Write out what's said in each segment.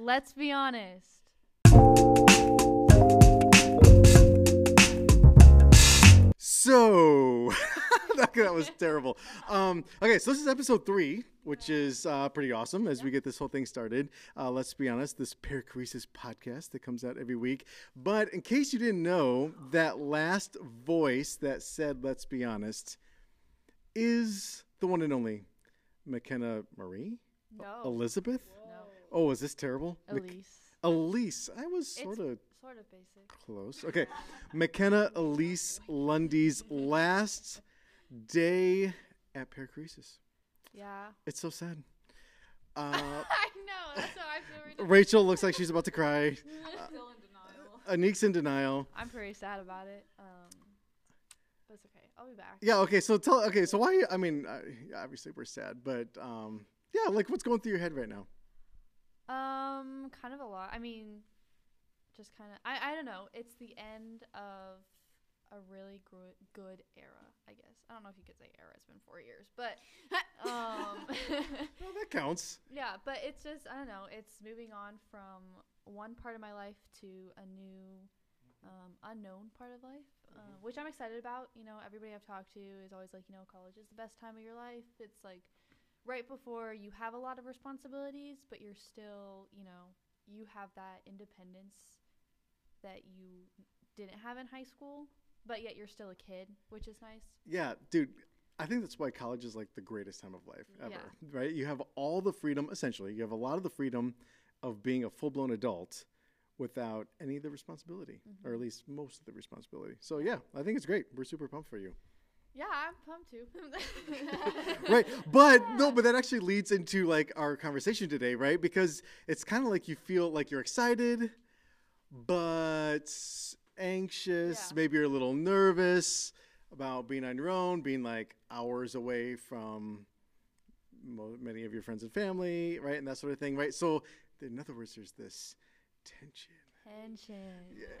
Let's be honest. So that, was terrible. Um, okay, so this is episode three, which is uh, pretty awesome as we get this whole thing started. Uh, let's be honest, this Perichoresis podcast that comes out every week. But in case you didn't know, that last voice that said "Let's be honest" is the one and only McKenna Marie No. Elizabeth. Oh, is this terrible? Elise. Elise. I was sort of sort of basic. Close. Okay. McKenna Elise Lundy's last day at Perichoresis. Yeah. It's so sad. Uh, I know. That's how I feel. Rachel looks like she's about to cry. Still in denial. Anik's in denial. I'm pretty sad about it. Um, but it's okay. I'll be back. Yeah. Okay. So tell. Okay. So why? I mean, uh, obviously we're sad, but um, yeah. Like, what's going through your head right now? Um, kind of a lot. I mean, just kind of. I I don't know. It's the end of a really good good era. I guess. I don't know if you could say era. It's been four years, but um, Well, that counts. yeah. But it's just I don't know. It's moving on from one part of my life to a new. Um, unknown part of life, uh, which I'm excited about. You know, everybody I've talked to is always like, you know, college is the best time of your life. It's like right before you have a lot of responsibilities, but you're still, you know, you have that independence that you didn't have in high school, but yet you're still a kid, which is nice. Yeah, dude. I think that's why college is like the greatest time of life ever, Yeah. right? You have all the freedom, essentially. You have a lot of the freedom of being a full blown adult without any of the responsibility, or at mm-hmm. least most of the responsibility. So, yeah, I think it's great. We're super pumped for you. Yeah, I'm pumped too. right but no but that actually leads into like our conversation today right because it's kind of like you feel like you're excited but anxious Yeah. maybe you're a little nervous about being on your own being like hours away from mo- many of your friends and family right and that sort of thing right so in other words there's this tension Tension.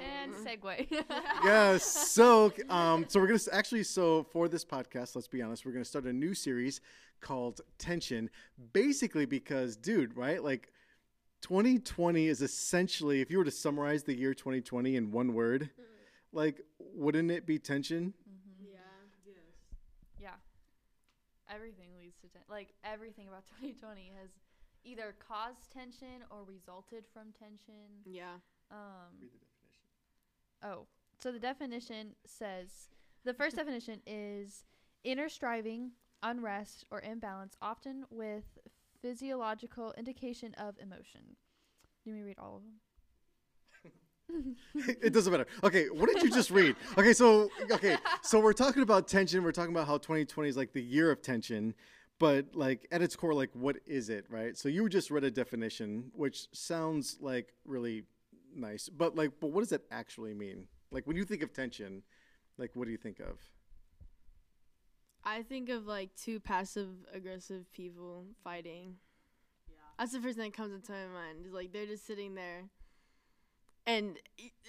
and segue. yes. So, um, so we're gonna actually. So for this podcast, let's be honest, we're gonna start a new series called Tension. Basically, because, dude, right? Like, 2020 is essentially, if you were to summarize the year 2020 in one word, like, wouldn't it be tension? Yeah. Yes. Yeah. Everything leads to tension. Like everything about 2020 has either caused tension or resulted from tension. Yeah. Um Oh, so the definition says the first definition is inner striving, unrest, or imbalance, often with physiological indication of emotion. You may read all of them. it doesn't matter. Okay, what did you just read? Okay, so okay, so we're talking about tension. We're talking about how 2020 is like the year of tension, but like at its core, like what is it, right? So you just read a definition, which sounds like really nice, but like, but what does it actually mean? Like when you think of tension, like what do you think of? I think of like two passive aggressive people fighting. Yeah. That's the first thing that comes into my mind. Is like they're just sitting there, and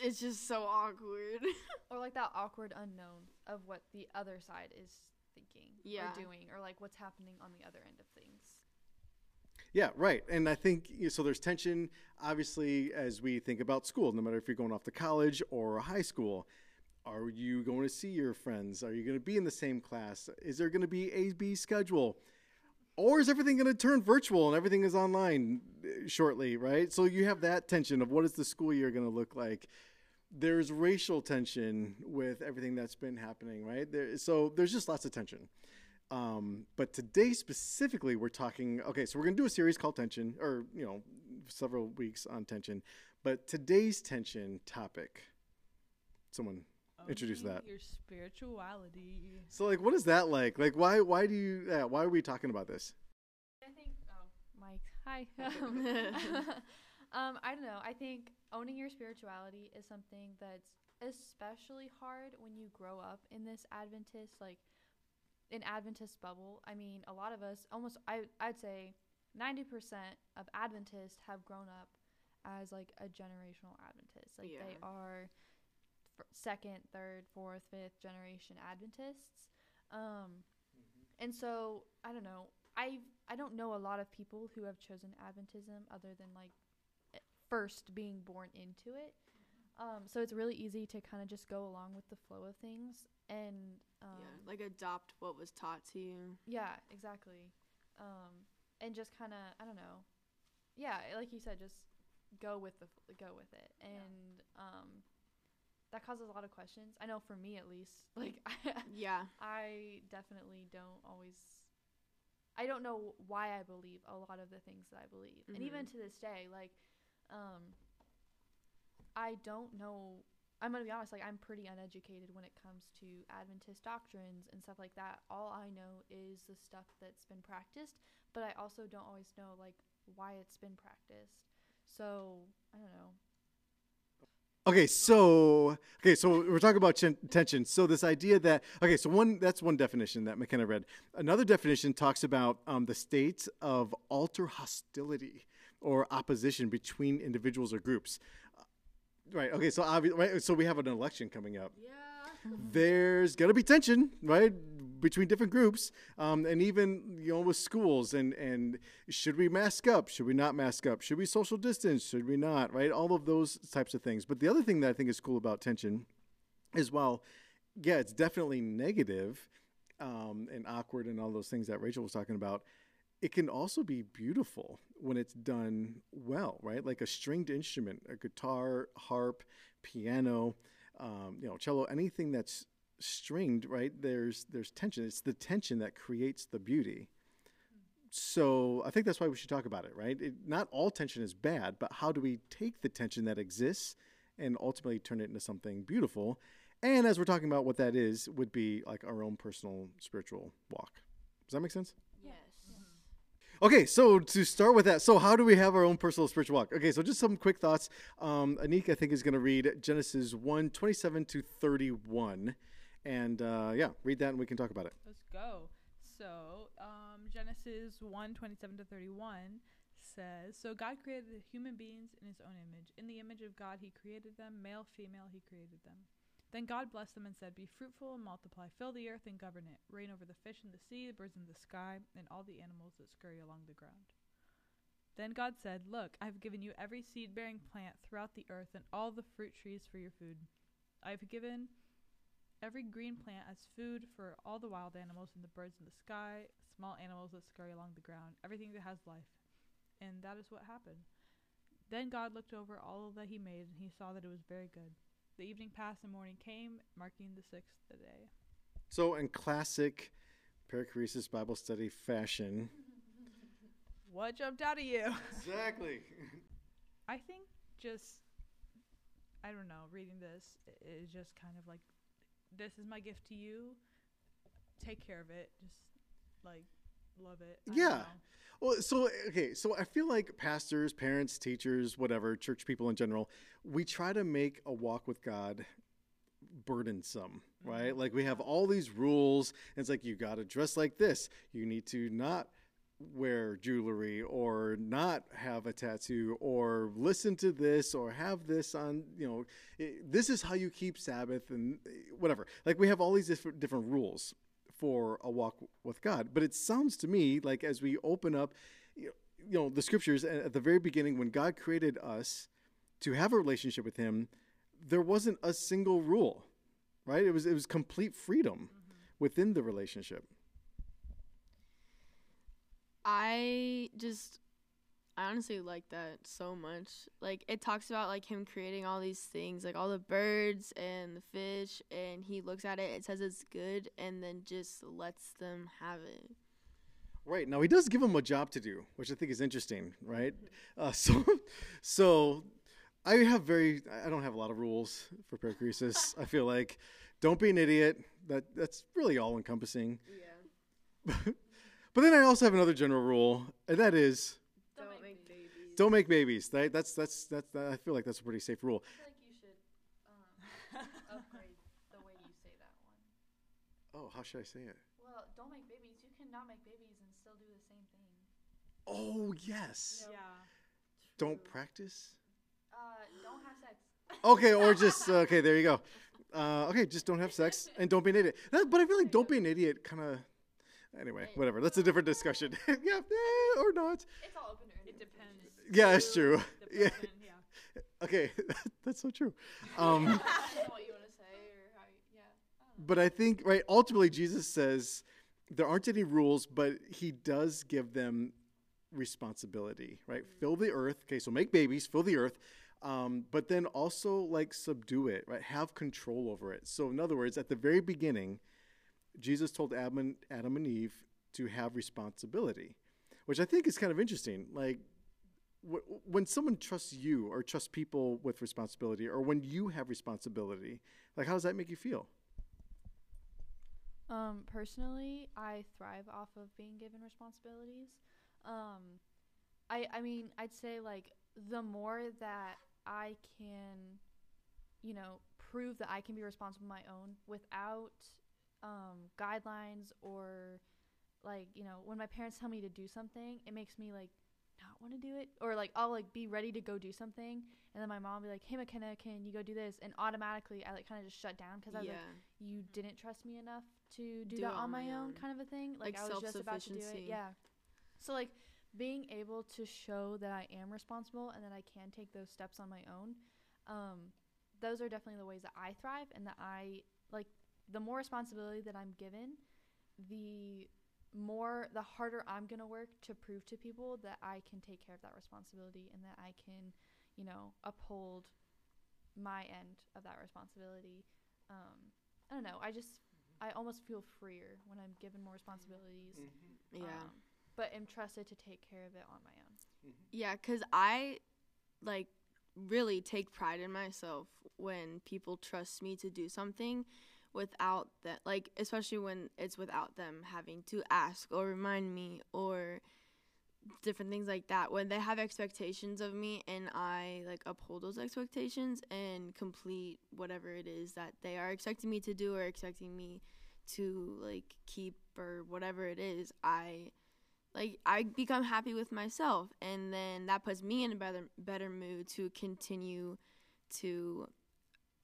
it's just so awkward. Or like that awkward unknown of what the other side is thinking Yeah. or doing or like what's happening on the other end of things. Yeah, right. And I think you know, so. There's tension, obviously, as we think about school. No matter if you're going off to college or high school, are you going to see your friends? Are you going to be in the same class? Is there going to be a B schedule, or is everything going to turn virtual and everything is online uh, shortly? Right. So you have that tension of what is the school year going to look like. There's racial tension with everything that's been happening, right? There, so there's just lots of tension. Um, but today specifically, we're talking. Okay, so we're gonna do a series called Tension, or you know, several weeks on tension. But today's tension topic. Someone introduce Owning that. Your spirituality. So, like, what is that like? Like, why? Why do you? Uh, why are we talking about this? I think. Oh, Mike. Hi. um, I don't know. I think owning your spirituality is something that's especially hard when you grow up in this Adventist, like, an Adventist bubble. I mean, a lot of us, almost, I, I'd say, ninety percent of Adventists have grown up as like a generational Adventist. Like they are f- second, third, fourth, fifth generation Adventists. Um, and so I don't know. I I don't know a lot of people who have chosen Adventism other than like first being born into it. Um, so it's really easy to kind of just go along with the flow of things and um, yeah, like adopt what was taught to you. yeah, exactly. Um, and just kind of I don't know. Yeah, like you said, just go with the go with it, and um, that causes a lot of questions. I know for me at least, like Yeah. I definitely don't always. I don't know why I believe a lot of the things that I believe, and even to this day, like, um, I don't know. I'm gonna be honest. Like, I'm pretty uneducated when it comes to Adventist doctrines and stuff like that. All I know is the stuff that's been practiced, but I also don't always know like why it's been practiced. So I don't know. Okay, so okay, so we're talking about chen- tension. So this idea that okay, so one that's one definition that McKenna read. Another definition talks about um, the state of alter hostility or opposition between individuals or groups. Uh, Right. Okay. So obvi- right. So we have an election coming up. Yeah. there's to be tension, right, between different groups, um, and even you know with schools and and should we mask up? Should we not mask up? Should we social distance? Should we not? Right, all of those types of things. But the other thing that I think is cool about tension, is well, yeah, it's definitely negative, um, and awkward and all those things that Rachel was talking about. It can also be beautiful when it's done well, right? Like a stringed instrument, a guitar, harp, piano um, you know, cello, anything that's stringed, right? There's there's tension. It's the tension that creates the beauty. So I think that's why we should talk about it, right? It, not all tension is bad, but how do we take the tension that exists and ultimately turn it into something beautiful? And as we're talking about what that is, would be like our own personal spiritual walk. Does that make sense? Okay, so to start with that, so how do we have our own personal spiritual walk? Okay, so just some quick thoughts. Um, Anik, I think, is going to read Genesis 1 27 to 31. And uh, yeah, read that and we can talk about it. Let's go. So, um, Genesis 1 27 to 31 says So God created the human beings in his own image. In the image of God, he created them. Male, female, he created them. Then God blessed them and said, Be fruitful and multiply, fill the earth and govern it, reign over the fish in the sea, the birds in the sky, and all the animals that scurry along the ground. Then God said, Look, I have given you every seed bearing plant throughout the earth and all the fruit trees for your food. I have given every green plant as food for all the wild animals and the birds in the sky, small animals that scurry along the ground, everything that has life. And that is what happened. Then God looked over all that he made, and he saw that it was very good. The evening passed and morning came, marking the sixth day. So, in classic perichoresis Bible study fashion. What jumped out at you? Exactly. I think just, I don't know, reading this is just kind of like, this is my gift to you. Take care of it. Just like, love it. I Yeah. Well, so okay, so I feel like pastors, parents, teachers, whatever, church people in general, we try to make a walk with God burdensome, right? Like we have all these rules, and it's like you got to dress like this. You need to not wear jewelry or not have a tattoo or listen to this or have this on, you know, i this is how you keep Sabbath and eh, whatever. Like we have all these different different rules for a walk with God. But it sounds to me like as we open up, you know, the scriptures at the very beginning, when God created us to have a relationship with Him, there wasn't a single rule, right? It was it was complete freedom mm-hmm. within the relationship. I just I honestly like that so much. Like it talks about like him creating all these things, like all the birds and the fish and he looks at it, it says it's good and then just lets them have it. Right now, he does give him a job to do, which I think is interesting. Right, uh, so so I have very I don't have a lot of rules for perichoresis. I feel like don't be an idiot. That that's really all encompassing. Yeah. But then I also have another general rule, and that is Don't, make babies. don't make babies. That, that's that's that's that, I feel like that's a pretty safe rule. I feel like you should um, upgrade the way you say that one. Oh, how should I say it? Well, don't make babies. You cannot make babies and still do the same thing. Oh yes. Yeah. Don't practice. Uh, don't have sex. Okay, or just okay. There you go. Uh, okay, just don't have sex and don't be an idiot. That, but I feel like don't be an idiot kind of Anyway, whatever. That's a different discussion. yeah, eh, or not. It's all open It depends. Yeah, it's true. Yeah. yeah. Okay, that's so true. Um, I don't know what you want to say or how. You, yeah. I don't know. but I think right ultimately Jesus says there aren't any rules, but he does give them responsibility. Right, fill the earth. Okay, so make babies, fill the earth. Um, but then also like subdue it, right? Have control over it. So in other words, at the very beginning, Jesus told Adam and, Adam and Eve to have responsibility, which I think is kind of interesting. Like when someone trusts you or trusts people with responsibility, or when you have responsibility, like how does that make you feel? Um, personally, I thrive off of being given responsibilities. Um, I I mean, I'd say like the more that I can, you know, prove that I can be responsible on my own without um, guidelines or like you know when my parents tell me to do something, it makes me like not want to do it or like I'll like be ready to go do something and then my mom will be like hey McKenna can you go do this and automatically I like kind of just shut down because I was yeah. like you didn't trust me enough to do, Do that on my own, kind of a thing. Like, Like I was just about to do it. Yeah. So like being able to show that I am responsible and that I can take those steps on my own, um, those are definitely the ways that I thrive and that I like the more responsibility that I'm given, the more the harder I'm gonna work to prove to people that I can take care of that responsibility and that I can, you know, uphold my end of that responsibility. Um, I don't know. I just I almost feel freer when I'm given more responsibilities. Yeah. um, but am trusted to take care of it on my own. Yeah, cuz I like really take pride in myself when people trust me to do something without that like especially when it's without them having to ask or remind me or different things like that. When they have expectations of me and I like uphold those expectations and complete whatever it is that they are expecting me to do or expecting me to like keep or whatever it is I like I become happy with myself. And then that puts me in a better better mood to continue to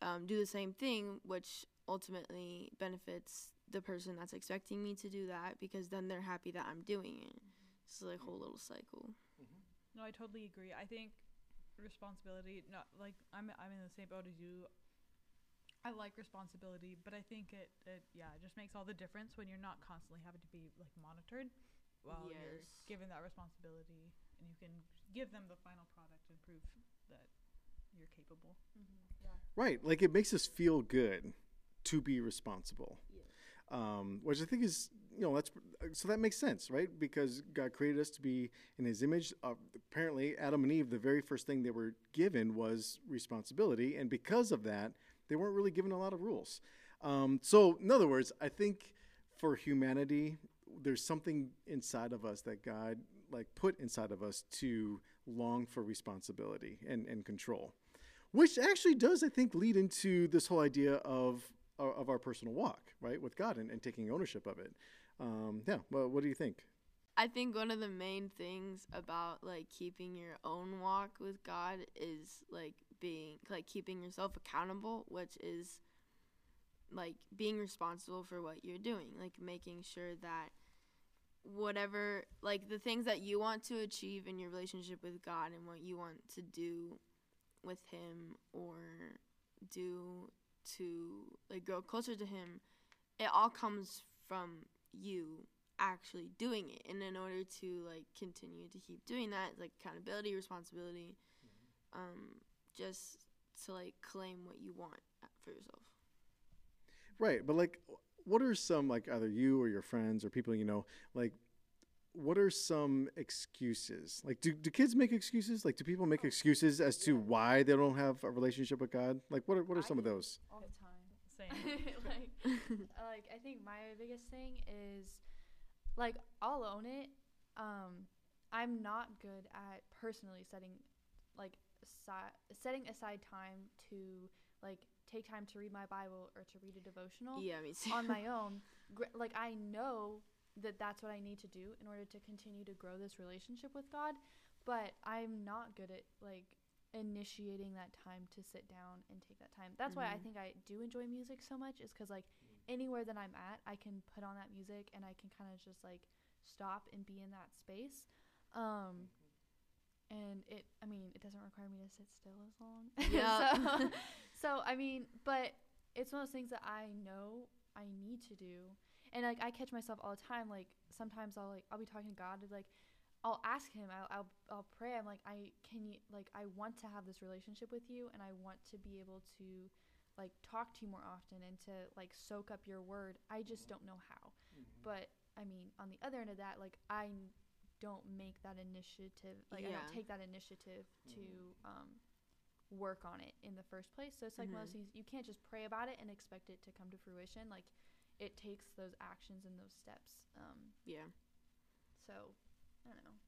um, do the same thing which ultimately benefits the person that's expecting me to do that because then they're happy that I'm doing it. It's like a whole little cycle. Mm-hmm. No, I totally agree. I think responsibility, not like I'm I'm in the same boat as you. I like responsibility, but I think it, it yeah, it just makes all the difference when you're not constantly having to be like monitored while you're Yes. given that responsibility and you can give them the final product and prove that you're capable. Mm-hmm. Yeah. Right. Like it makes us feel good to be responsible. Um, which I think is, you know, that's so that makes sense, right? Because God created us to be in His image. Uh, apparently, Adam and Eve, the very first thing they were given was responsibility, and because of that, they weren't really given a lot of rules. Um, so, in other words, I think for humanity, there's something inside of us that God like put inside of us to long for responsibility and, and control which actually does i think lead into this whole idea of of our personal walk right with god and, and taking ownership of it. Um, yeah well what do you think? I think one of the main things about like keeping your own walk with God is like being like keeping yourself accountable, which is like being responsible for what you're doing, like making sure that whatever like the things that you want to achieve in your relationship with God and what you want to do with him or do to like grow closer to him, it all comes from you actually doing it. And in order to like continue to keep doing that like accountability responsibility um just to like claim what you want for yourself. Right but like what are some like either you or your friends or people you know like what are some excuses? Like do, do kids make excuses? Like do people make excuses as to why they don't have a relationship with god? Like what are, what are some of those All the time. Same. like, like I think my biggest thing is, like, I'll own it. Um, I'm not good at personally setting, like, aside, setting aside time to like take time to read my Bible or to read a devotional yeah me too on my own. Gr- like I know that that's what I need to do in order to continue to grow this relationship with God, but I'm not good at like initiating that time to sit down and take that time. That's why I Mhm. think I do enjoy music so much is cuz like anywhere that I'm at, I can put on that music and I can kind of just like stop and be in that space. Um, and it, I mean, it doesn't require me to sit still as long. Yeah. so, so, I mean, but it's one of those things that I know I need to do. And like I catch myself all the time. Like sometimes I'll like I'll be talking to God and like I'll ask him. I'll, I'll I'll pray. I'm like I can you like I want to have this relationship with you, and I want to be able to like talk to you more often and to like soak up your word. I just don't know how. But I mean, on the other end of that, like I don't make that initiative. Like I don't take that initiative to um, work on it in the first place. So it's like one of those things you can't just pray about it and expect it to come to fruition. Like it takes those actions and those steps. Um, Yeah. so I don't know.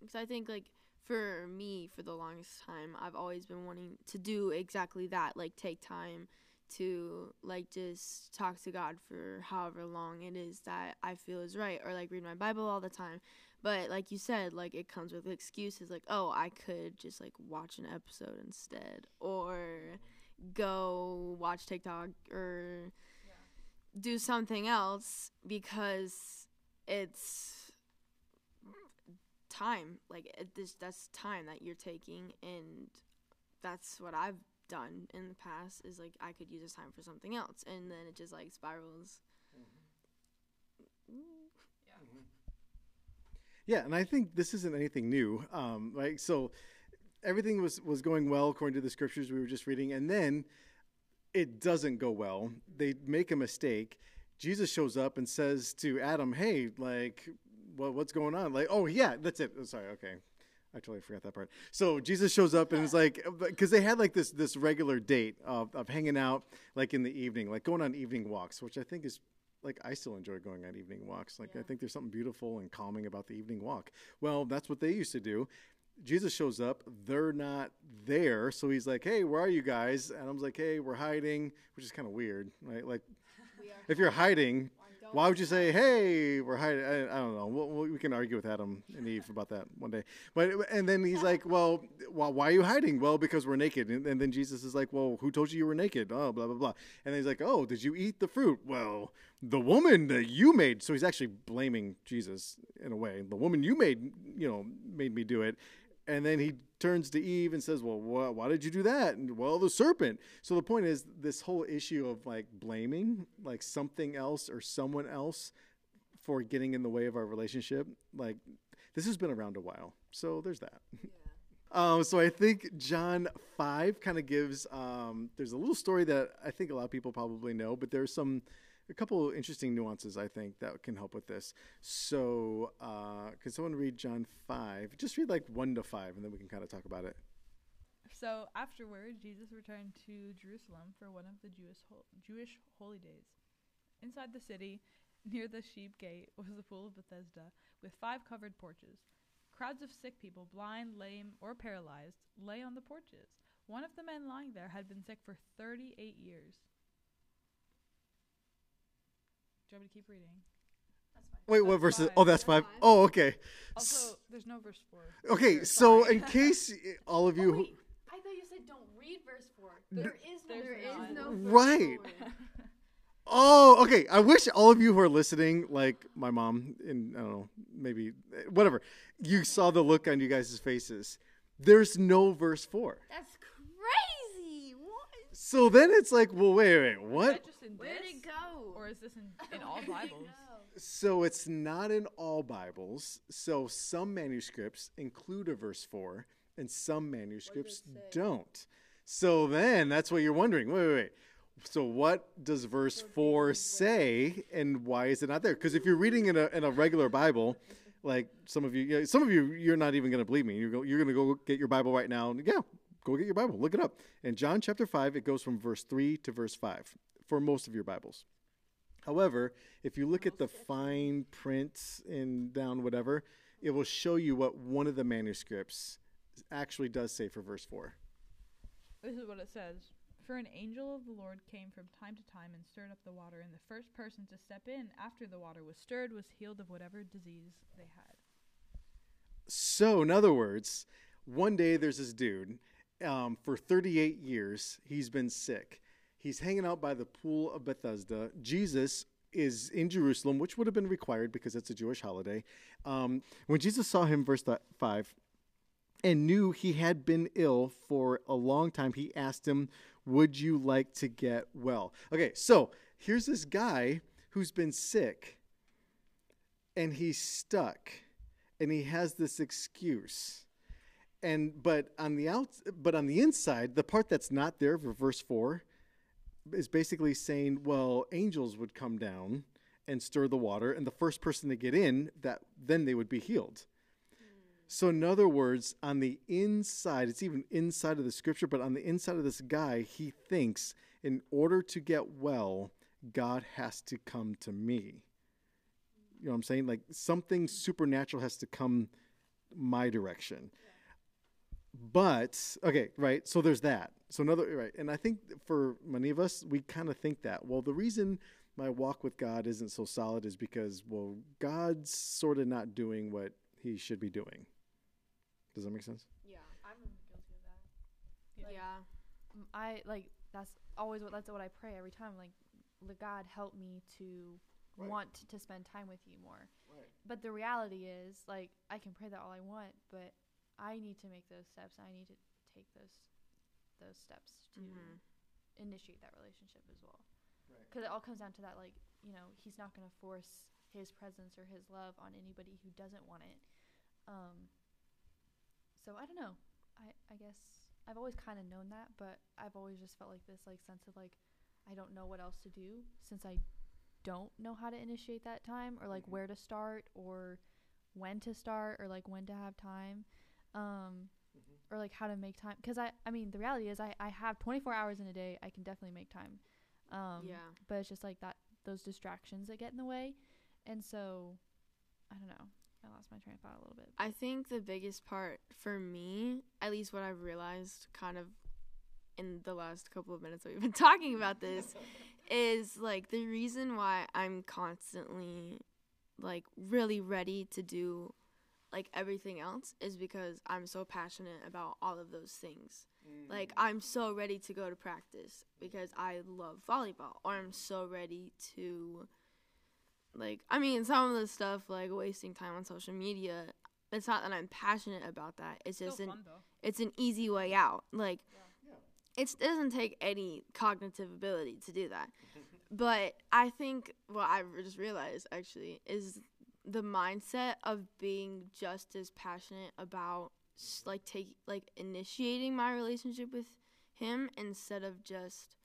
Because I think like for me, for the longest time, I've always been wanting to do exactly that. Like take time to like just talk to God for however long it is that I feel is right, or like read my Bible all the time. But like you said, like it comes with excuses. Like oh, I could just like watch an episode instead, or go watch TikTok, or do something else because it's time like it, this that's time that you're taking and that's what i've done in the past is like i could use this time for something else and then it just like spirals Yeah, and I think this isn't anything new. Um, right? So everything was was going well according to the scriptures we were just reading, and then it doesn't go well. They make a mistake. Jesus shows up and says to Adam, "Hey, like, what, what's going on?" Like, "Oh yeah, that's it." Oh, sorry, okay. I totally forgot that part. So Jesus shows up and is like, because they had like this this regular date of, of hanging out like in the evening, like going on evening walks, which I think is like I still enjoy going on evening walks. Like I think there's something beautiful and calming about the evening walk. Well, that's what they used to do. Jesus shows up, they're not there, so he's like, "Hey, where are you guys?" And I'm like, "Hey, we're hiding," which is kind of weird, right? Like, if you're hiding, why would you say, "Hey, we're hiding"? I, don't know. We'll, we can argue with Adam and Eve about that one day. But and then he's like, "Well, why, are you hiding?" Well, because we're naked. And, and then Jesus is like, "Well, who told you you were naked?" Oh, blah blah blah. And then he's like, "Oh, did you eat the fruit?" Well, the woman that you made. So he's actually blaming Jesus in a way. The woman you made, you know, made me do it. And then he turns to Eve and says, "Well, wh- why did you do that?" And well, the serpent. So the point is, this whole issue of like blaming, like something else or someone else, for getting in the way of our relationship, like this has been around a while. So there's that. Um, so I think John five kind of gives. Um, there's a little story that I think a lot of people probably know, but there's some a couple interesting nuances I think that can help with this. So, uh, can someone read John five? Just read like one to five, and then we can kind of talk about it. So afterward, Jesus returned to Jerusalem for one of the Jewish hol- Jewish holy days. Inside the city, near the sheep gate, was the pool of Bethesda with five covered porches. Crowds of sick people, blind, lame, or paralyzed, lay on the porches. One of the men lying there had been sick for 38 years. Do you want me to keep reading? That's fine. Wait, what That's verse? Is, oh, that's five. Oh, okay. Also, there's no verse 4. Okay, so in case all of oh, you, who, I thought you said don't read verse four. There is no There is no Right. Oh, okay. I wish all of you who are listening, like my mom, and I don't know, maybe eh, whatever, you saw the look on you guys' faces. There's no verse four. that's crazy what So then it's like, well, wait, wait, Is what? that where'd this? it go Or is this in, in all Bibles? So it's not in all Bibles. So some manuscripts include a verse four, and some manuscripts don't. So then that's what you're wondering. Wait, wait, wait. So what does verse four say, and why is it not there? Because if you're reading in a in a regular Bible, like some of you, yeah, some of you, you're not even going to believe me. You're go, you're going to go get your Bible right now, and yeah, go get your Bible, look it up. In John chapter five, it goes from verse three to verse five for most of your Bibles. However, if you look at the fine prints and down whatever, it will show you what one of the manuscripts actually does say for verse 4. This is what it says. For an angel of the Lord came from time to time and stirred up the water, and the first person to step in after the water was stirred was healed of whatever disease they had. So, in other words, one day there's this dude. Um, for 38 years, he's been sick. He's hanging out by the pool of Bethesda. Jesus is in Jerusalem, which would have been required because it's a Jewish holiday. Um, when Jesus saw him, verse th- 5, and knew he had been ill for a long time, he asked him, Would you like to get well? Okay, so here's this guy who's been sick and he's stuck and he has this excuse and but on the out but on the inside the part that's not there for verse 4 is basically saying well angels would come down and stir the water and the first person to get in that then they would be healed. So in other words on the inside it's even inside of the scripture but on the inside of this guy he thinks in order to get well god has to come to me. You know what i'm saying? Like something supernatural has to come my direction but okay right so there's that so another right and i think for many of us we kind of think that well the reason my walk with god isn't so solid is because well god's sort of not doing what he should be doing does that make sense Yeah. I'm guilty of that. Yeah. Like, m- I like that's always what that's what I pray every time. Like, "L- God help me to Right. want to spend time with you more. Right. But the reality is, like, I can pray that all I want, but I need to make those steps. I need to take those those steps to Mhm. initiate that relationship as well. Right. Because it all comes down to that, like, you know, He's not going to force His presence or His love on anybody who doesn't want it. Um, so I don't know. I I guess I've always kind of known that, but I've always just felt like this like sense of like I don't know what else to do since I don't know how to initiate that time or like Mhm. where to start or when to start or like when to have time. Um or like how to make time because I I mean the reality is I I have 24 hours in a day. I can definitely make time. Um yeah. but it's just like that those distractions that get in the way. And so I don't know. I lost my train of thought a little bit. I think the biggest part for me, at least what I've realized kind of in the last couple of minutes that we've been talking about this, is like the reason why I'm constantly like really ready to do like everything else is because I'm so passionate about all of those things. Mm. Like I'm so ready to go to practice because I love volleyball or I'm so ready to like I mean some of the stuff like wasting time on social media it's not that I'm passionate about that. It's just an though. it's an easy way out. Like Yeah. it's, it doesn't take any cognitive ability to do that. but I think what I just realized actually is the mindset of being just as passionate about like take like initiating my relationship with him instead of just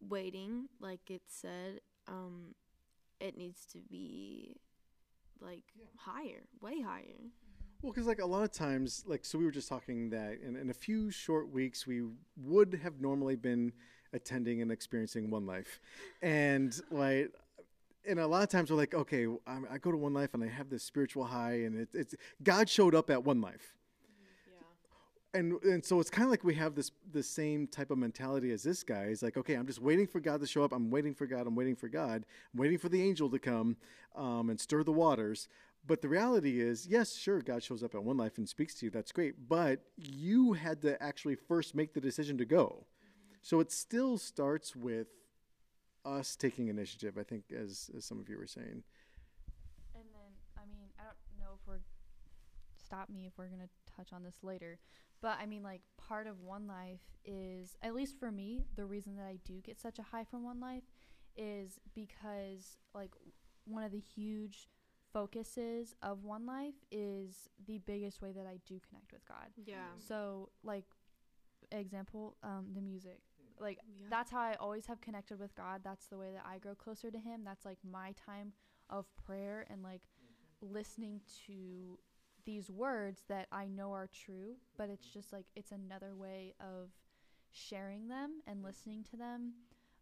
waiting like it said um it needs to be like Yeah. higher way higher Well, because like a lot of times, like so, we were just talking that in, in a few short weeks, we would have normally been attending and experiencing One Life, and like, and a lot of times we're like, okay, I'm, I go to One Life and I have this spiritual high, and it, it's God showed up at One Life, yeah and and so it's kind of like we have this the same type of mentality as this guy. He's like, okay, I'm just waiting for God to show up. I'm waiting for God. I'm waiting for God. I'm waiting for the angel to come um, and stir the waters. But the reality is, yes, sure, God shows up at One Life and speaks to you. That's great. But you had to actually first make the decision to go. So it still starts with us taking initiative. I think, as as some of you were saying. And then, I mean, I don't know if we're stop me if we're gonna touch on this later, but I mean, like part of One Life is, at least for me, the reason that I do get such a high from One Life is because like one of the huge focuses of One Life is the biggest way that I do connect with God. yeah So, like, example, um, the music. Like yeah that's how I always have connected with God. That's the way that I grow closer to Him. That's like my time of prayer and like listening to these words that I know are true, but it's just like it's another way of sharing them and listening to them.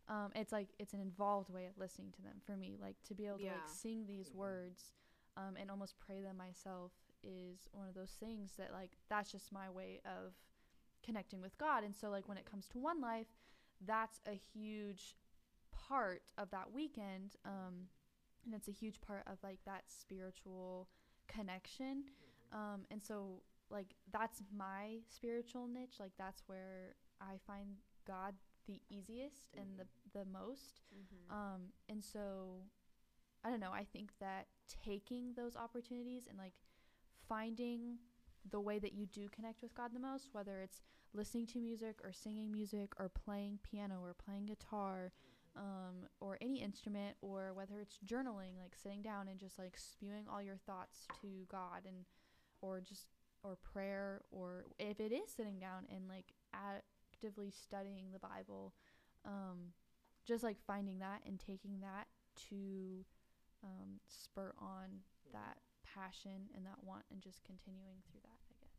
Um, it's like it's an involved way of listening to them for me. Like to be able to Yeah. like sing these words um, and almost pray them myself is one of those things that like that's just my way of connecting with God. And so like when it comes to one life, that's a huge part of that weekend. Um, and it's a huge part of like that spiritual connection. Um, and so like that's my spiritual niche. Like that's where I find God the easiest and the the most. Um, and so, I don't know. I think that taking those opportunities and like finding the way that you do connect with God the most, whether it's listening to music or singing music or playing piano or playing guitar um, or any instrument, or whether it's journaling, like sitting down and just like spewing all your thoughts to God and or just or prayer or if it is sitting down and like actively studying the Bible, um, just like finding that and taking that to um, spur on that passion and that want and just continuing through that, I guess.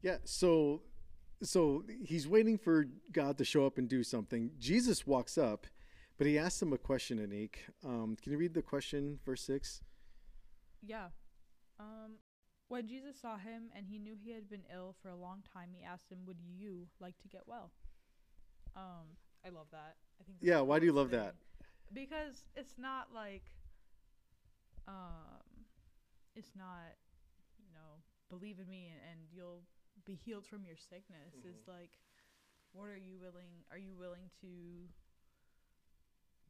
Yeah, so so he's waiting for God to show up and do something. Jesus walks up, but he asks him a question, Anik. Um, can you read the question, verse 6? Yeah. Um, when Jesus saw him and he knew he had been ill for a long time, he asked him, "Would you like to get well?" Um, I love that. I think. Yeah, why do you love that? Because it's not like, um, it's not, you know, believe in me and, and you'll be healed from your sickness. Mm-hmm. Is like, what are you willing? Are you willing to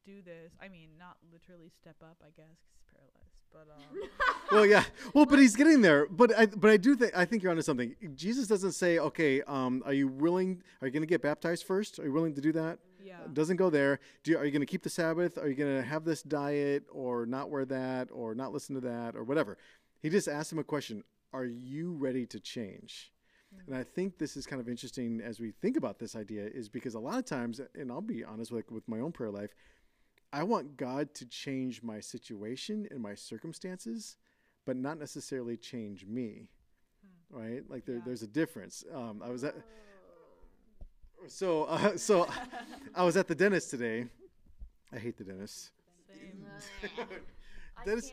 do this? I mean, not literally step up, I guess, 'cause he's paralyzed, but um. well, yeah. Well, but he's getting there. But I, but I do think I think you're onto something. Jesus doesn't say, "Okay, um, are you willing? Are you going to get baptized first? Are you willing to do that?" Yeah. Doesn't go there. Do you, are you going to keep the Sabbath? Are you going to have this diet or not wear that or not listen to that or whatever? He just asked him a question. Are you ready to change? And I think this is kind of interesting as we think about this idea, is because a lot of times, and I'll be honest with with my own prayer life, I want God to change my situation and my circumstances, but not necessarily change me. Right? Like there, Yeah. there's a difference. Um, I was at so uh, so I was at the dentist today. I hate the dentist. Same. Can't.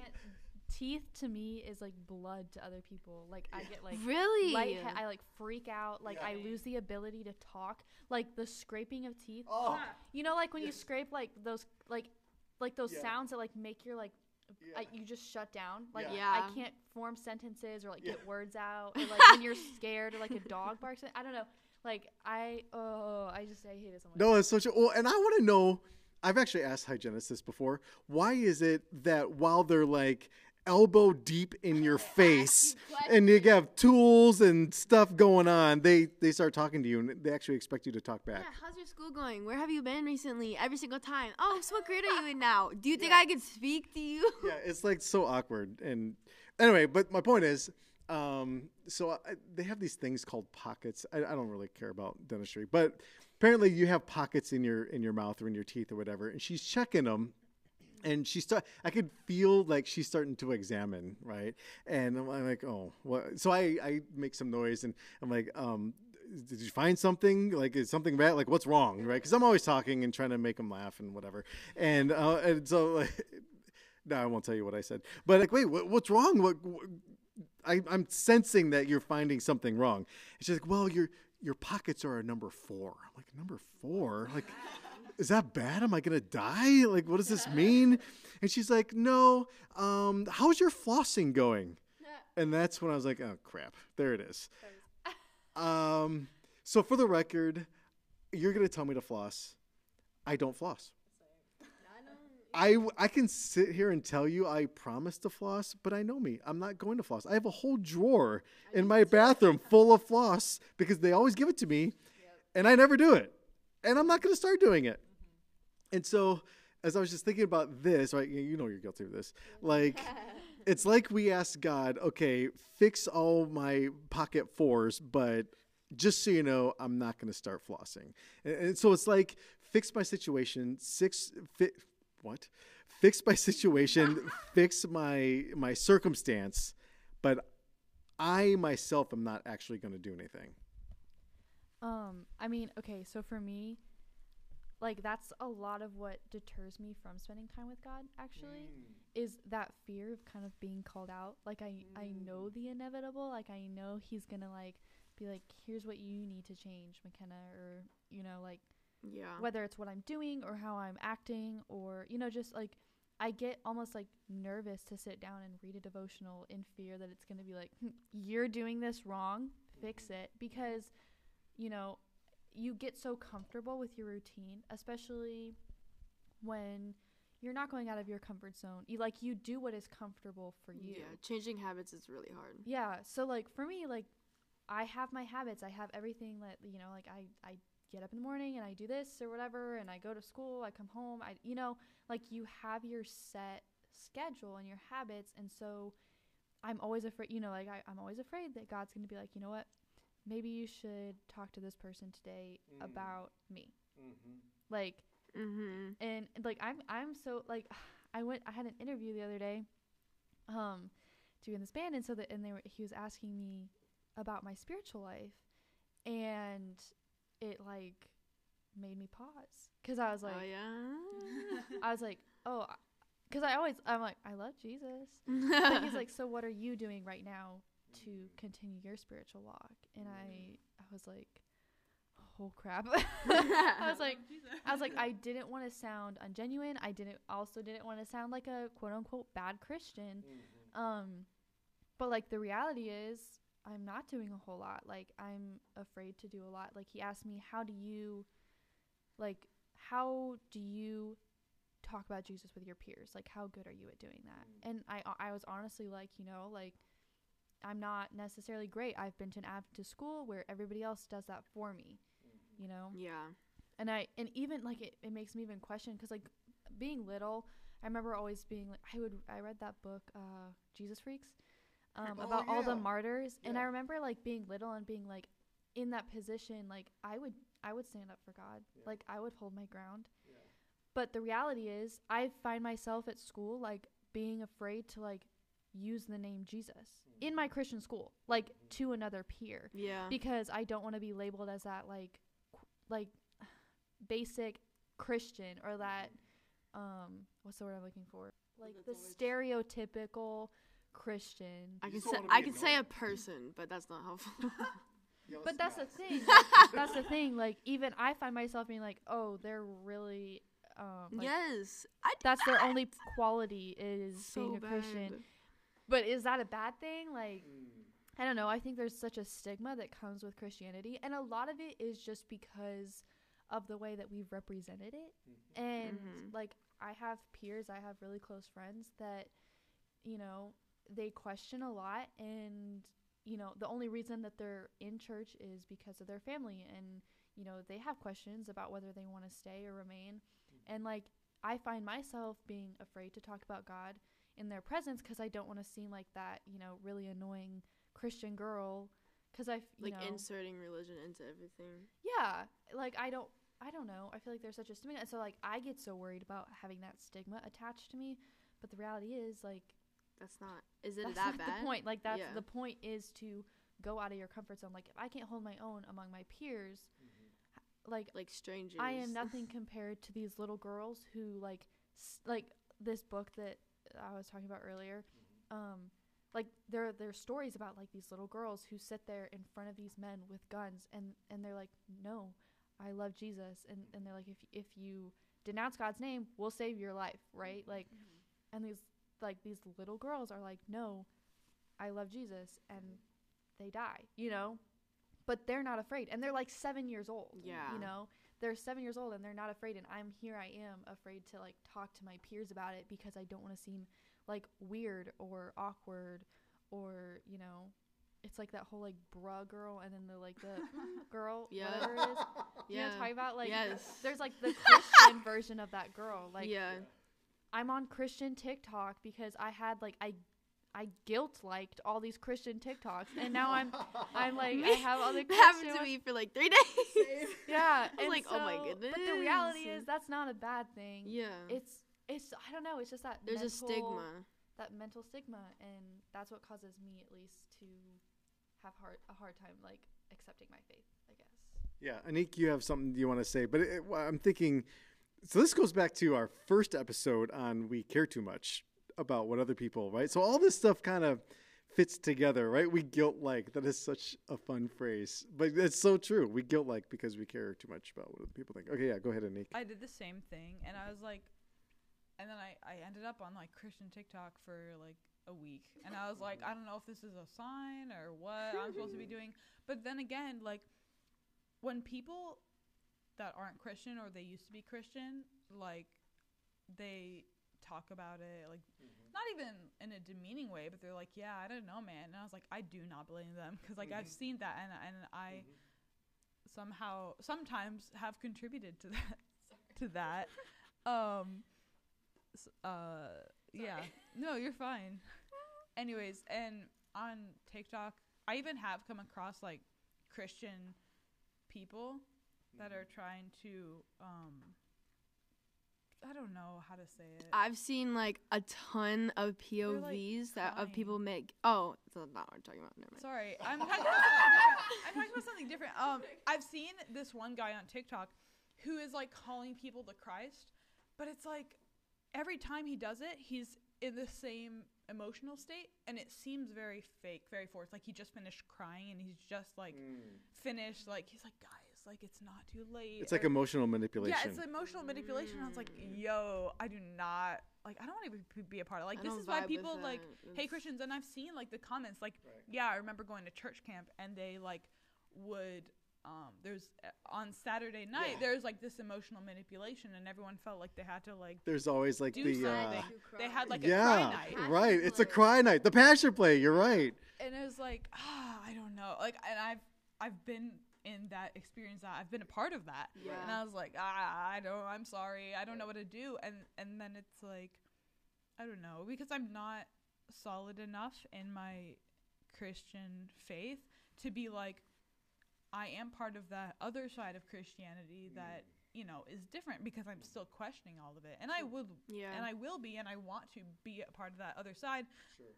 Teeth to me is like blood to other people. Like I get like really? light. I like freak out. Like I lose the ability to talk. Like the scraping of teeth. Oh, You know, like when you Yes. scrape like those like like those Yeah. sounds that like make your like Yeah. I, you just shut down. Like Yeah. Yeah. I can't form sentences or like get words out. Or like when you're scared or like a dog barks. I don't know. Like I oh I just I hate it so much. No, it's such a well, and I want to know. I've actually asked hygienists this before. Why is it that while they're like elbow deep in your face and you have tools and stuff going on, they they start talking to you and they actually expect you to talk back. Yeah, how's your school going? Where have you been recently? Every single time. Oh, so what grade are you in now? Do you think I could speak to you? yeah, it's like so awkward. And anyway, but my point is, um, so I, they have these things called pockets. I, I don't really care about dentistry, but apparently you have pockets in your in your mouth or in your teeth or whatever. And she's checking them. And she start. I could feel like she's starting to examine, right? And I'm, I'm like, oh, what? So I, I make some noise, and I'm like, um, did you find something? Like, is something bad? Like, what's wrong, right? Because I'm always talking and trying to make them laugh and whatever. And uh, and so like, no, I won't tell you what I said. But like, wait, what, what's wrong? What, what I, I'm sensing that you're finding something wrong. And she's like, well, your your pockets are a number four. I'm like, number four? Like, is that bad? Am I gonna die? Like, what does this mean? And she's like, no. Um, how's your flossing going? And that's when I was like, oh crap, there it is. Um, so for the record, you're gonna tell me to floss. I don't floss. I, I can sit here and tell you I promise to floss, but I know me. I'm not going to floss. I have a whole drawer in my bathroom full of floss because they always give it to me, and I never do it. And I'm not going to start doing it. And so, as I was just thinking about this, right? You know you're guilty of this. Like, it's like we asked God, okay, fix all my pocket fours, but just so you know, I'm not going to start flossing. And, and so it's like fix my situation, six fi- what? Fix my situation, fix my my circumstance, but I myself am not actually going to do anything. Um, I mean, okay, so for me, like that's a lot of what deters me from spending time with God actually is that fear of kind of being called out. Like I I know the inevitable, like I know he's going to like be like here's what you need to change, McKenna or you know, like Yeah. whether it's what I'm doing or how I'm acting or you know just like I get almost like nervous to sit down and read a devotional in fear that it's going to be like "Hmm, you're doing this wrong, fix it. Because you know you get so comfortable with your routine, especially when you're not going out of your comfort zone. You like you do what is comfortable for you. Yeah, changing habits is really hard. Yeah. So like for me, like I have my habits. I have everything that you know. Like I I get up in the morning and I do this or whatever, and I go to school. I come home. I you know like you have your set schedule and your habits, and so I'm always afraid. You know, like I, I'm always afraid that God's going to be like, you know what? Maybe you should talk to this person today Mm. about me. Mm-hmm. Like Mm-hmm. and like I'm I'm so like I went I had an interview the other day um doing this band and so that and they were he was asking me about my spiritual life and it like made me pause cuz I was like oh yeah. I was like oh cuz I always I'm like I love Jesus but he's like so what are you doing right now to mm-hmm. continue your spiritual walk and I mm-hmm. I was like oh crap I was like I was like, I didn't want to sound ungenuine. I didn't also didn't want to sound like a quote unquote bad Christian. Mm-hmm. Um, but like the reality is, I'm not doing a whole lot. Like I'm afraid to do a lot. Like he asked me, how do you, like, how do you talk about Jesus with your peers? Like, how good are you at doing that? Mm. And I I was honestly like, you know, like. I'm not necessarily great. I've been to an Adventist school where everybody else does that for me, you know yeah. and I and even like it, it makes me even question because like being little, I remember always being like I would I read that book uh Jesus Freaks um Oh, about all the yeah. martyrs and I remember like being little and being like in that position like I would I would stand up for God Yeah. like I would hold my ground Yeah. but the reality is I find myself at school like being afraid to like use the name Jesus in my Christian school like to another peer Yeah. because I don't want to be labeled as that like qu- like basic Christian or that um what's the word I'm looking for? Like the stereotypical Christian. I You can just say wanna I be can say a annoying. person, but that's not helpful. But that's the thing. that's the thing. Like even I find myself being like, "Oh, they're really um like, yes. I that's their only quality is so being a bad. Christian." But is that a bad thing? Like hmm. I don't know. I think there's such a stigma that comes with Christianity, and a lot of it is just because of the way that we've represented it. Mm-hmm. And Mhm. like, I have peers, I have really close friends that, you know, they question a lot, and you know, the only reason that they're in church is because of their family, and you know, they have questions about whether they want to stay or remain, mm-hmm. and like, I find myself being afraid to talk about God in their presence because I don't want to seem like that, you know, really annoying Christian girl. Because I, you like know, inserting religion into everything. yeah, like I don't, I don't know. I feel like there's such a stigma, and so like I get so worried about having that stigma attached to me. But the reality is, like, That's not. Is it that's that not bad? the point. Like, that's Yeah. the point is to go out of your comfort zone. Like, if I can't hold my own among my peers, mm-hmm. like Like strangers. I am nothing compared to these little girls who like s- like this book that I was talking about earlier. Um like there there's stories about like these little girls who sit there in front of these men with guns and and they're like, "No, I love Jesus." And and they're like, "If if you denounce God's name, we'll save your life," right? Like and these like these little girls are like, "No, I love Jesus." And they die, you know? But they're not afraid. And they're like 7 years old. Yeah. You know? They're seven years old and they're not afraid and i'm here i am afraid to like talk to my peers about it because i don't want to seem like weird or awkward or you know it's like that whole like bruh girl and then the like the girl Yeah. whatever it is you know Yeah. i'm talking about like yes. there's like the christian version of that girl like yeah. i'm on christian tiktok because i had like i i guilt liked all these christian tiktoks and now i'm i'm like i have all the That happened to ones. me for like three days. yeah I was like, oh my goodness. but the reality is that's not a bad thing yeah. it's it's I don't know. It's just that There's a stigma. That mental stigma, and that's what causes me at least to have hard a hard time like accepting my faith. I guess. Yeah, Anik, you have something you want to say, but it, well, I'm thinking. So this goes back to our first episode on we care too much about what other people, right? So all this stuff kind of fits together, right? We guilt like that is such a fun phrase, but it's so true. We guilt like because we care too much about what other people think. Okay, yeah, go ahead, Anik. I did the same thing, and I was like, and then I, I ended up on like Christian TikTok for like a week, and I was like, I don't know if this is a sign or what I'm supposed to be doing. But then again, like when people that aren't Christian or they used to be Christian, like they talk about it like not even in a demeaning way, but they're like, "Yeah, I don't know, man." And I was like, "I do not blame them because like I've seen that and and I somehow sometimes have contributed to that to that. Um uh yeah. No, you're fine. Anyways, and on TikTok, I even have come across like Christian people that are trying to um I don't know how to say it. I've seen like a ton of like, POVs that of people make. Oh, that's not what I'm talking about. Never mind. Sorry, I'm talking about something different. I'm talking about something different. Um, I've seen this one guy on TikTok who is like calling people to Christ, but it's like every time he does it, he's in the same emotional state, and it seems very fake, very forced. Like he just finished crying, and he's just like finished. Like he's like, guys, like it's not too late. It's like or- emotional manipulation. yeah, it's emotional manipulation. I was like, yo, I do not like. I don't want to be, be a part of. Like I this is why people like that. hey Christians, and I've seen like the comments. Like, yeah, I remember going to church camp, and they like would. Um, there's uh, on Saturday night. There's like this emotional manipulation, and everyone felt like they had to like There's always like do the uh, something. They had like a yeah, cry night, right. It's a cry night. The passion play. You're right. and it was like, ah, I don't know. Like, and I've I've been in that experience. That I've been a part of that. Yeah. And I was like, ah, I don't, I'm sorry, I don't know what to do. And and then it's like, I don't know, because I'm not solid enough in my Christian faith to be like, I am part of that other side of Christianity that you know is different because I'm still questioning all of it, and I would, Yeah. and I will be, and I want to be a part of that other side.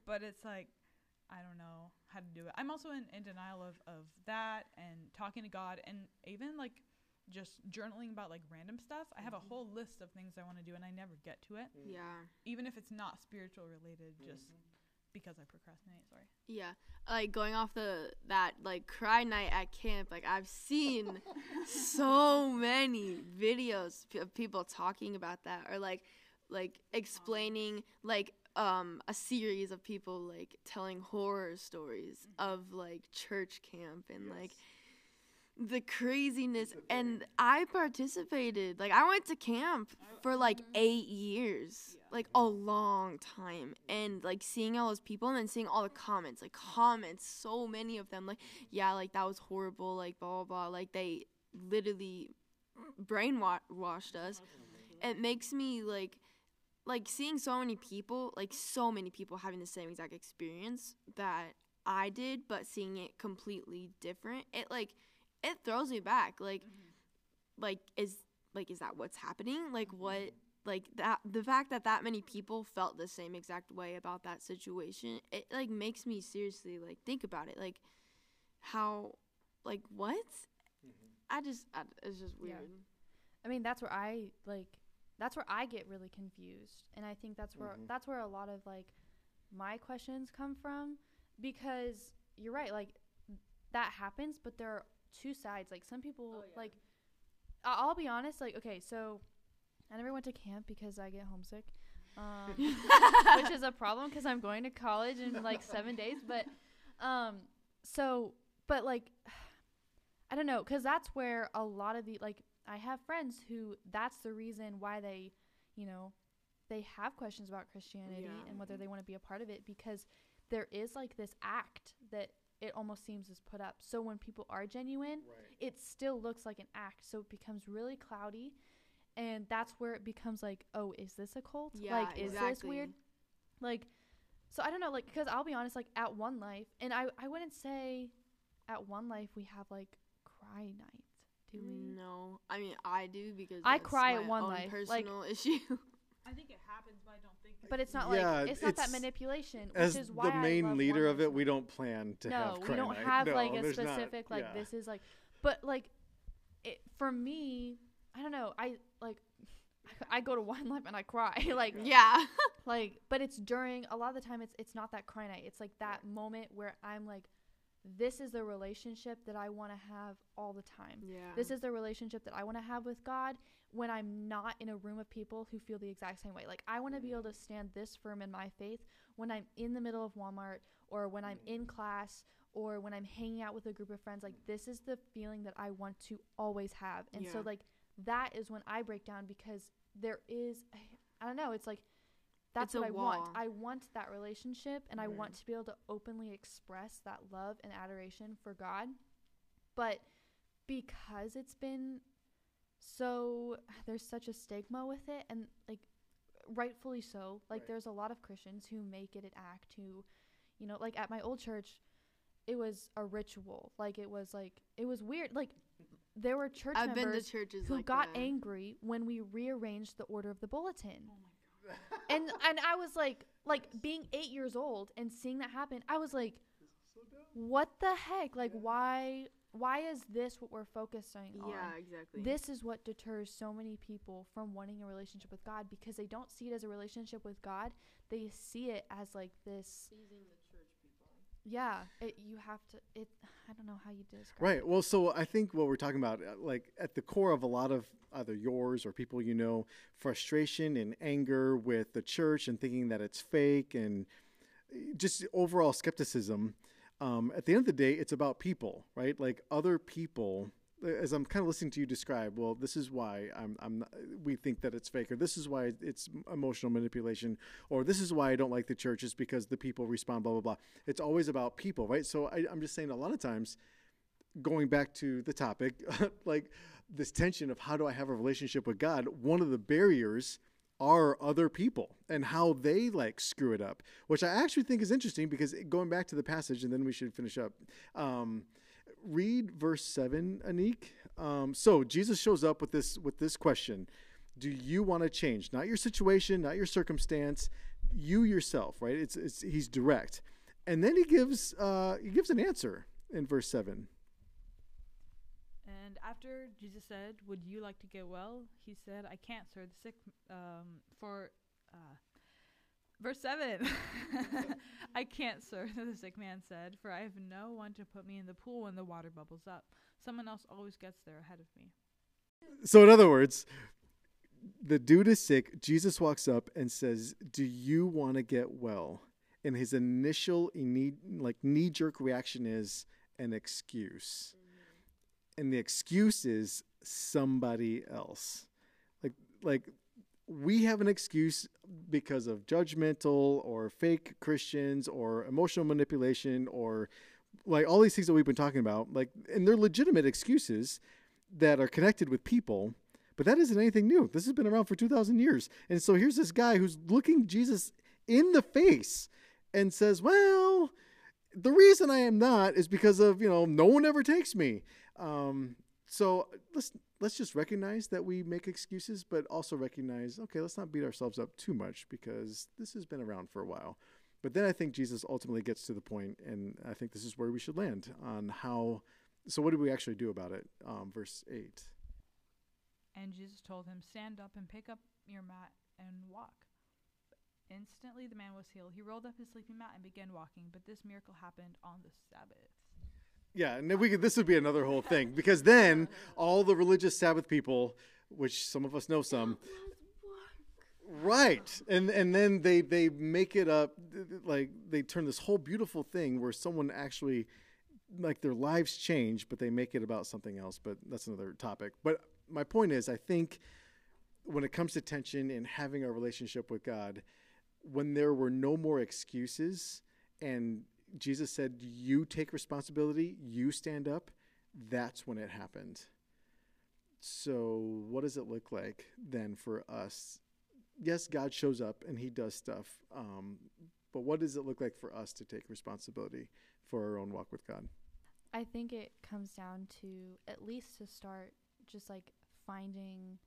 But it's like, I don't know how to do it. I'm also in, in denial of, of that and talking to God and even like just journaling about like random stuff. I have a mm-hmm. whole list of things I want to do and I never get to it, mm. yeah. even if it's not spiritual related, just mm-hmm. because I procrastinate. Sorry. Yeah, like going off the that like cry night at camp. Like I've seen so many videos of people talking about that, or like like explaining like um a series of people like telling horror stories of like church camp and like the craziness. And i participated like i went to camp for like eight years like a long time. And like seeing all those people and then seeing all the comments like comments so many of them like yeah like that was horrible like blah blah blah. Like they literally brainwashed us. It makes me like like seeing so many people like so many people having the same exact experience that i did but seeing it completely different it like it throws me back. Like mm-hmm. like is like is that what's happening? Like mm-hmm. what like that the fact that that many people felt the same exact way about that situation it like makes me seriously like think about it. Like how like what? Mm-hmm. I just I, it's just Yeah. weird. I mean, that's where I like that's where I get really confused. And I think that's where Mhm. that's where a lot of like my questions come from because you're right, like that happens, but there are two sides. Like some people like I- I'll be honest, like okay, so I never went to camp because I get homesick. Um, which is a problem because I'm going to college in like seven days. But, um, so, but like, I don't know, because that's where a lot of the like, I have friends who that's the reason why they, you know, they have questions about Christianity Yeah. and whether mm-hmm. they want to be a part of it because there is like this act that it almost seems is put up. So when people are genuine, it still looks like an act. So it becomes really cloudy. And that's where it becomes like, oh, is this a cult? yeah like, is exactly. this weird? Like, so I don't know, like, because I'll be honest, like, at One Life, and I, I wouldn't say at One Life we have, like, cry night, do we? No, I mean I do because I that's cry at one own life, like- personal issue. I think it happens, but I don't think. But it's not Yeah, like, it's not that manipulation, which As is why the I main love leader of it, we don't plan to no, have we cry don't night. have No, like a there's not. specific like Yeah. this is like but like it for me i don't know i like i go to one life and i cry like yeah. like but it's during a lot of the time it's it's not that cry night it's like that moment where i'm like this is the relationship that i want to have all the time. Yeah. this is the relationship that i want to have with god when i'm not in a room of people who feel the exact same way. Like i want to be mm. able to stand this firm in my faith when i'm in the middle of walmart or when i'm in mm. class or when I'm hanging out with a group of friends, like this is the feeling that I want to always have. And so like that is when I break down because there is I don't know, it's like that's It's what I want. I want that relationship and I Mhm. want to be able to openly express that love and adoration for God. But because it's been so there's such a stigma with it and like rightfully so like Right. there's a lot of christians who make it an act who you know like at my old church it was a ritual like it was like it was weird like there were church I've members who like got that. angry when we rearranged the order of the bulletin Oh my and and i was like like being eight years old and seeing that happen i was like what the heck like why why is this what we're focusing on Yeah, exactly. this is what deters so many people from wanting a relationship with God because they don't see it as a relationship with God. They see it as like this. Yeah, it, you have to. It. I don't know how you describe. Right. Well, so I think what we're talking about, uh, like at the core of a lot of either yours or people you know, frustration and anger with the church and thinking that it's fake and uh, just overall skepticism. Um, at the end of the day, it's about people, right? Like other people. As I'm kind of listening to you describe, well, this is why I'm, I'm we think that it's fake, or this is why it's emotional manipulation, or this is why I don't like the church, is because the people respond, blah blah blah. It's always about people, right? So I, I'm just saying, a lot of times, going back to the topic, like this tension of how do I have a relationship with God, one of the barriers are other people and how they like screw it up, which I actually think is interesting because going back to the passage, and then we should finish up. Um, read verse seven, Anik. Um, so Jesus shows up with this with this question: Do you want to change? Not your situation, not your circumstance, you yourself, right? It's, it's he's direct, and then he gives uh, he gives an answer in verse seven. And after Jesus said, "Would you like to get well?" He said, "I can't, sir. The sick um, for uh, verse seven. I can't, sir." The sick man said, "For I have no one to put me in the pool when the water bubbles up. Someone else always gets there ahead of me." So in other words, the dude is sick. Jesus walks up and says, "Do you want to get well?" And his initial like knee jerk reaction is an excuse, and the excuse is somebody else. Like like we have an excuse because of judgmental or fake Christians or emotional manipulation or like all these things that we've been talking about. Like and they're legitimate excuses that are connected with people, but that isn't anything new. This has been around for 2,000 years. And so here's this guy who's looking Jesus in the face and says, Well, the reason I am not is because of, you know, no one ever takes me. Um, so let's let's just recognize that we make excuses, but also recognize, okay, let's not beat ourselves up too much because this has been around for a while. But then I think Jesus ultimately gets to the point, and I think this is where we should land on how. So what do we actually do about it? Um, verse eight. And Jesus told him, Stand up and pick up your mat and walk. Instantly the man was healed. He rolled up his sleeping mat and began walking, but this miracle happened on the Sabbath. Yeah, and then we could, this would be another whole thing because then all the religious Sabbath people, which some of us know some, right, and and then they they make it up like they turn this whole beautiful thing where someone actually like their lives change, but they make it about something else. But that's another topic. But my point is, I think when it comes to tension and having a relationship with God, when there were no more excuses and Jesus said, You take responsibility, you stand up, that's when it happened. So, what does it look like then for us? Yes, God shows up and he does stuff, um, but what does it look like for us to take responsibility for our own walk with God? I think it comes down to at least to start just like finding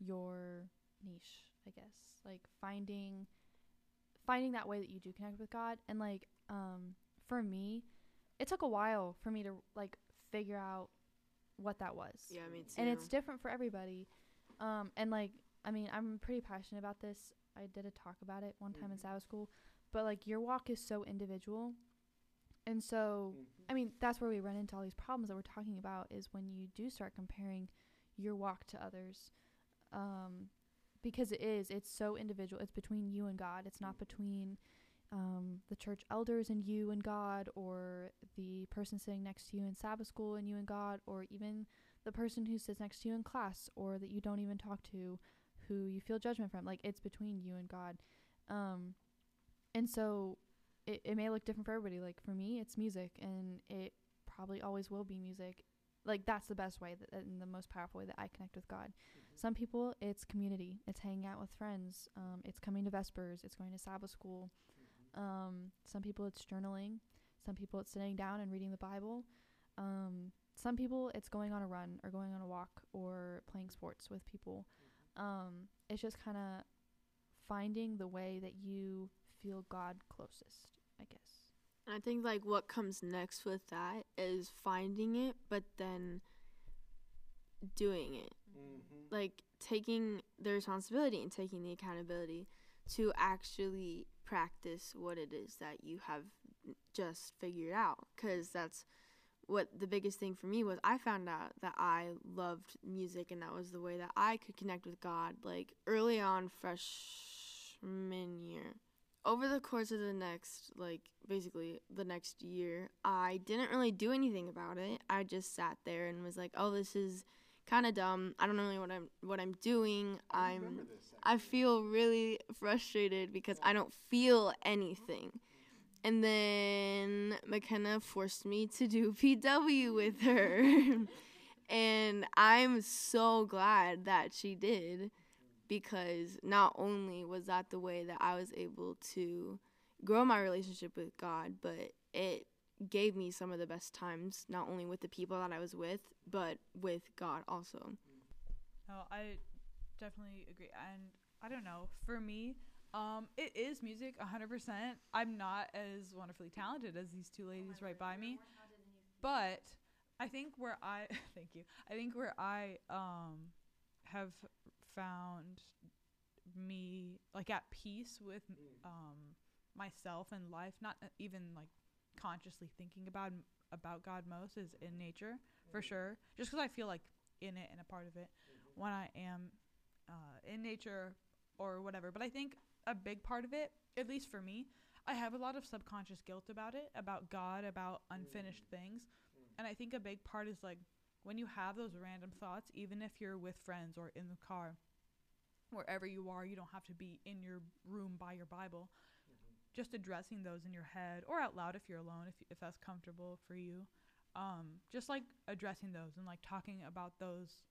your niche, I guess. Like finding finding that way that you do connect with God and like um for me it took a while for me to like figure out what that was. Yeah, me too. and it's different for everybody. Um, and like, I mean, I'm pretty passionate about this. I did a talk about it one time in Sabbath school, but like, your walk is so individual, and so I mean, that's where we run into all these problems that we're talking about. Is when you do start comparing your walk to others, um, because it is. It's so individual. It's between you and God. It's not between um, the church elders and you and God, or the person sitting next to you in Sabbath school and you and God, or even the person who sits next to you in class, or that you don't even talk to, who you feel judgment from. Like it's between you and God. Um, and so it, it may look different for everybody. Like for me, it's music, and it probably always will be music. Like that's the best way that, and the most powerful way that I connect with God. Some people, it's community. It's hanging out with friends. Um, it's coming to Vespers. It's going to Sabbath school. Um, some people, it's journaling. Some people, it's sitting down and reading the Bible. Um, some people, it's going on a run or going on a walk or playing sports with people. Um, it's just kind of finding the way that you feel God closest, I guess. I think like what comes next with that is finding it, but then doing it. Like taking the responsibility and taking the accountability to actually practice what it is that you have just figured out cuz that's what the biggest thing for me was. I found out that I loved music and that was the way that I could connect with God like early on freshman year. Over the course of the next like basically the next year i didn't really do anything about it. I just sat there and was like oh this is kind of dumb. I don't know really what i'm what i'm doing. I'm i feel really frustrated because i don't feel anything and then mckenna forced me to do pw with her and i'm so glad that she did because not only was that the way that I was able to grow my relationship with God, but it gave me some of the best times, not only with the people that I was with, but with God also. Oh, I definitely agree. And I don't know, for me, um, it is music 100%. I'm not as wonderfully talented as these two ladies right by me. But I think where I thank you. I think where I um have found me like at peace with um myself and life not uh, even like consciously thinking about about God most is in nature for sure just cuz I feel like in it and a part of it when I am uh in nature or whatever. But I think a big part of it at least for me I have a lot of subconscious guilt about it about God about unfinished things. And I think a big part is like when you have those random thoughts, even if you're with friends or in the car, wherever you are, you don't have to be in your room by your Bible. Just addressing those in your head or out loud if you're alone, if, if that's comfortable for you. Um, just like addressing those and like talking about those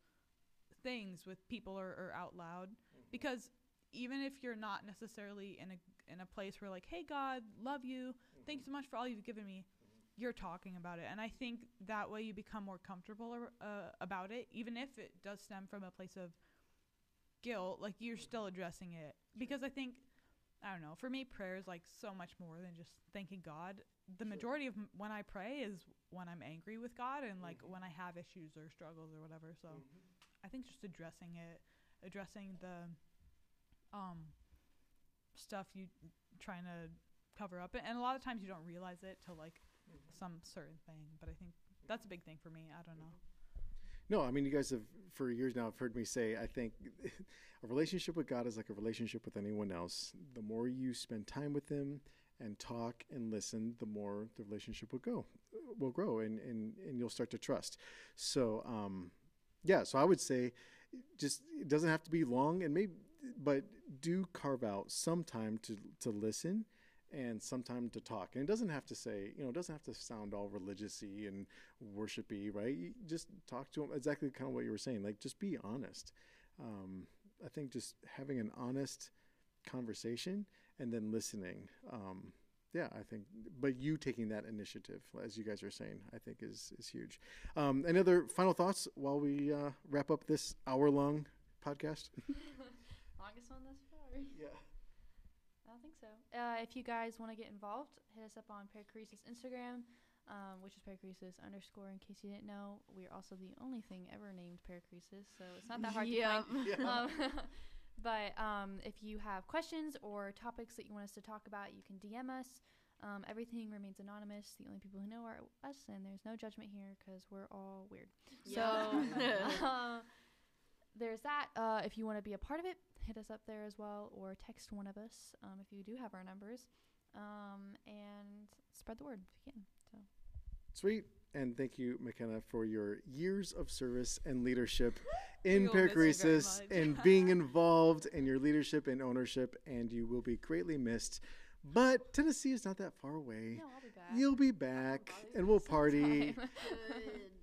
things with people or, or out loud. Mm-hmm. Because even if you're not necessarily in a in a place where like, hey God, love you, mm-hmm. thanks so much for all you've given me, mm-hmm. you're talking about it. And i think that way you become more comfortable uh, about it even if it does stem from a place of guilt like you're still addressing it. Because i think i don't know for me prayer is like so much more than just thanking god. The majority of m- when i pray is when i'm angry with god and like when i have issues or struggles or whatever so i think just addressing it addressing the um stuff you trying to cover up and a lot of times you don't realize it till like some certain thing. But I think that's a big thing for me. I don't know. No, I mean, you guys have for years now have heard me say, I think a relationship with God is like a relationship with anyone else. The more you spend time with Him and talk and listen, the more the relationship will go, will grow, and and and you'll start to trust. So, um, yeah. So I would say, just it doesn't have to be long, and maybe, but do carve out some time to to listen and some time to talk. And it doesn't have to say, you know, it doesn't have to sound all religious-y and worshipy, right? You just talk to them exactly kind of what you were saying. Like, just be honest. Um, I think just having an honest conversation and then listening. Um, yeah, I think, but you taking that initiative, as you guys are saying, I think is is huge. Um, any other final thoughts while we uh, wrap up this hour-long podcast? Longest one thus far. yeah. I don't think so. Uh, if you guys want to get involved, hit us up on Perichoresis Instagram, um, which is Perichoresis underscore. In case you didn't know, we are also the only thing ever named Perichoresis, so it's not that hard Yep. to find. Yeah. Um, but um, if you have questions or topics that you want us to talk about, you can DM us. Um, everything remains anonymous. The only people who know are us, and there's no judgment here because we're all weird. So uh, there's that. Uh, if you want to be a part of it, hit us up there as well, or text one of us um, if you do have our numbers. um, and spread the word if you can. So Sweet. And thank you, McKenna, for your years of service and leadership in We will miss you very Perichoresis and being involved in your leadership and ownership. And you will be greatly missed. But Tennessee is not that far away. no, I'll be back. You'll be back, and we'll party.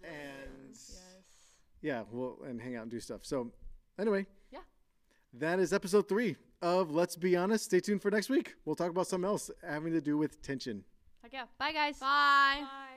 And yes. yeah, we'll and hang out and do stuff. So, anyway, Yeah. that is episode three of Let's Be Honest. Stay tuned for next week. We'll talk about something else having to do with tension. Heck yeah. Bye guys. Bye. Bye.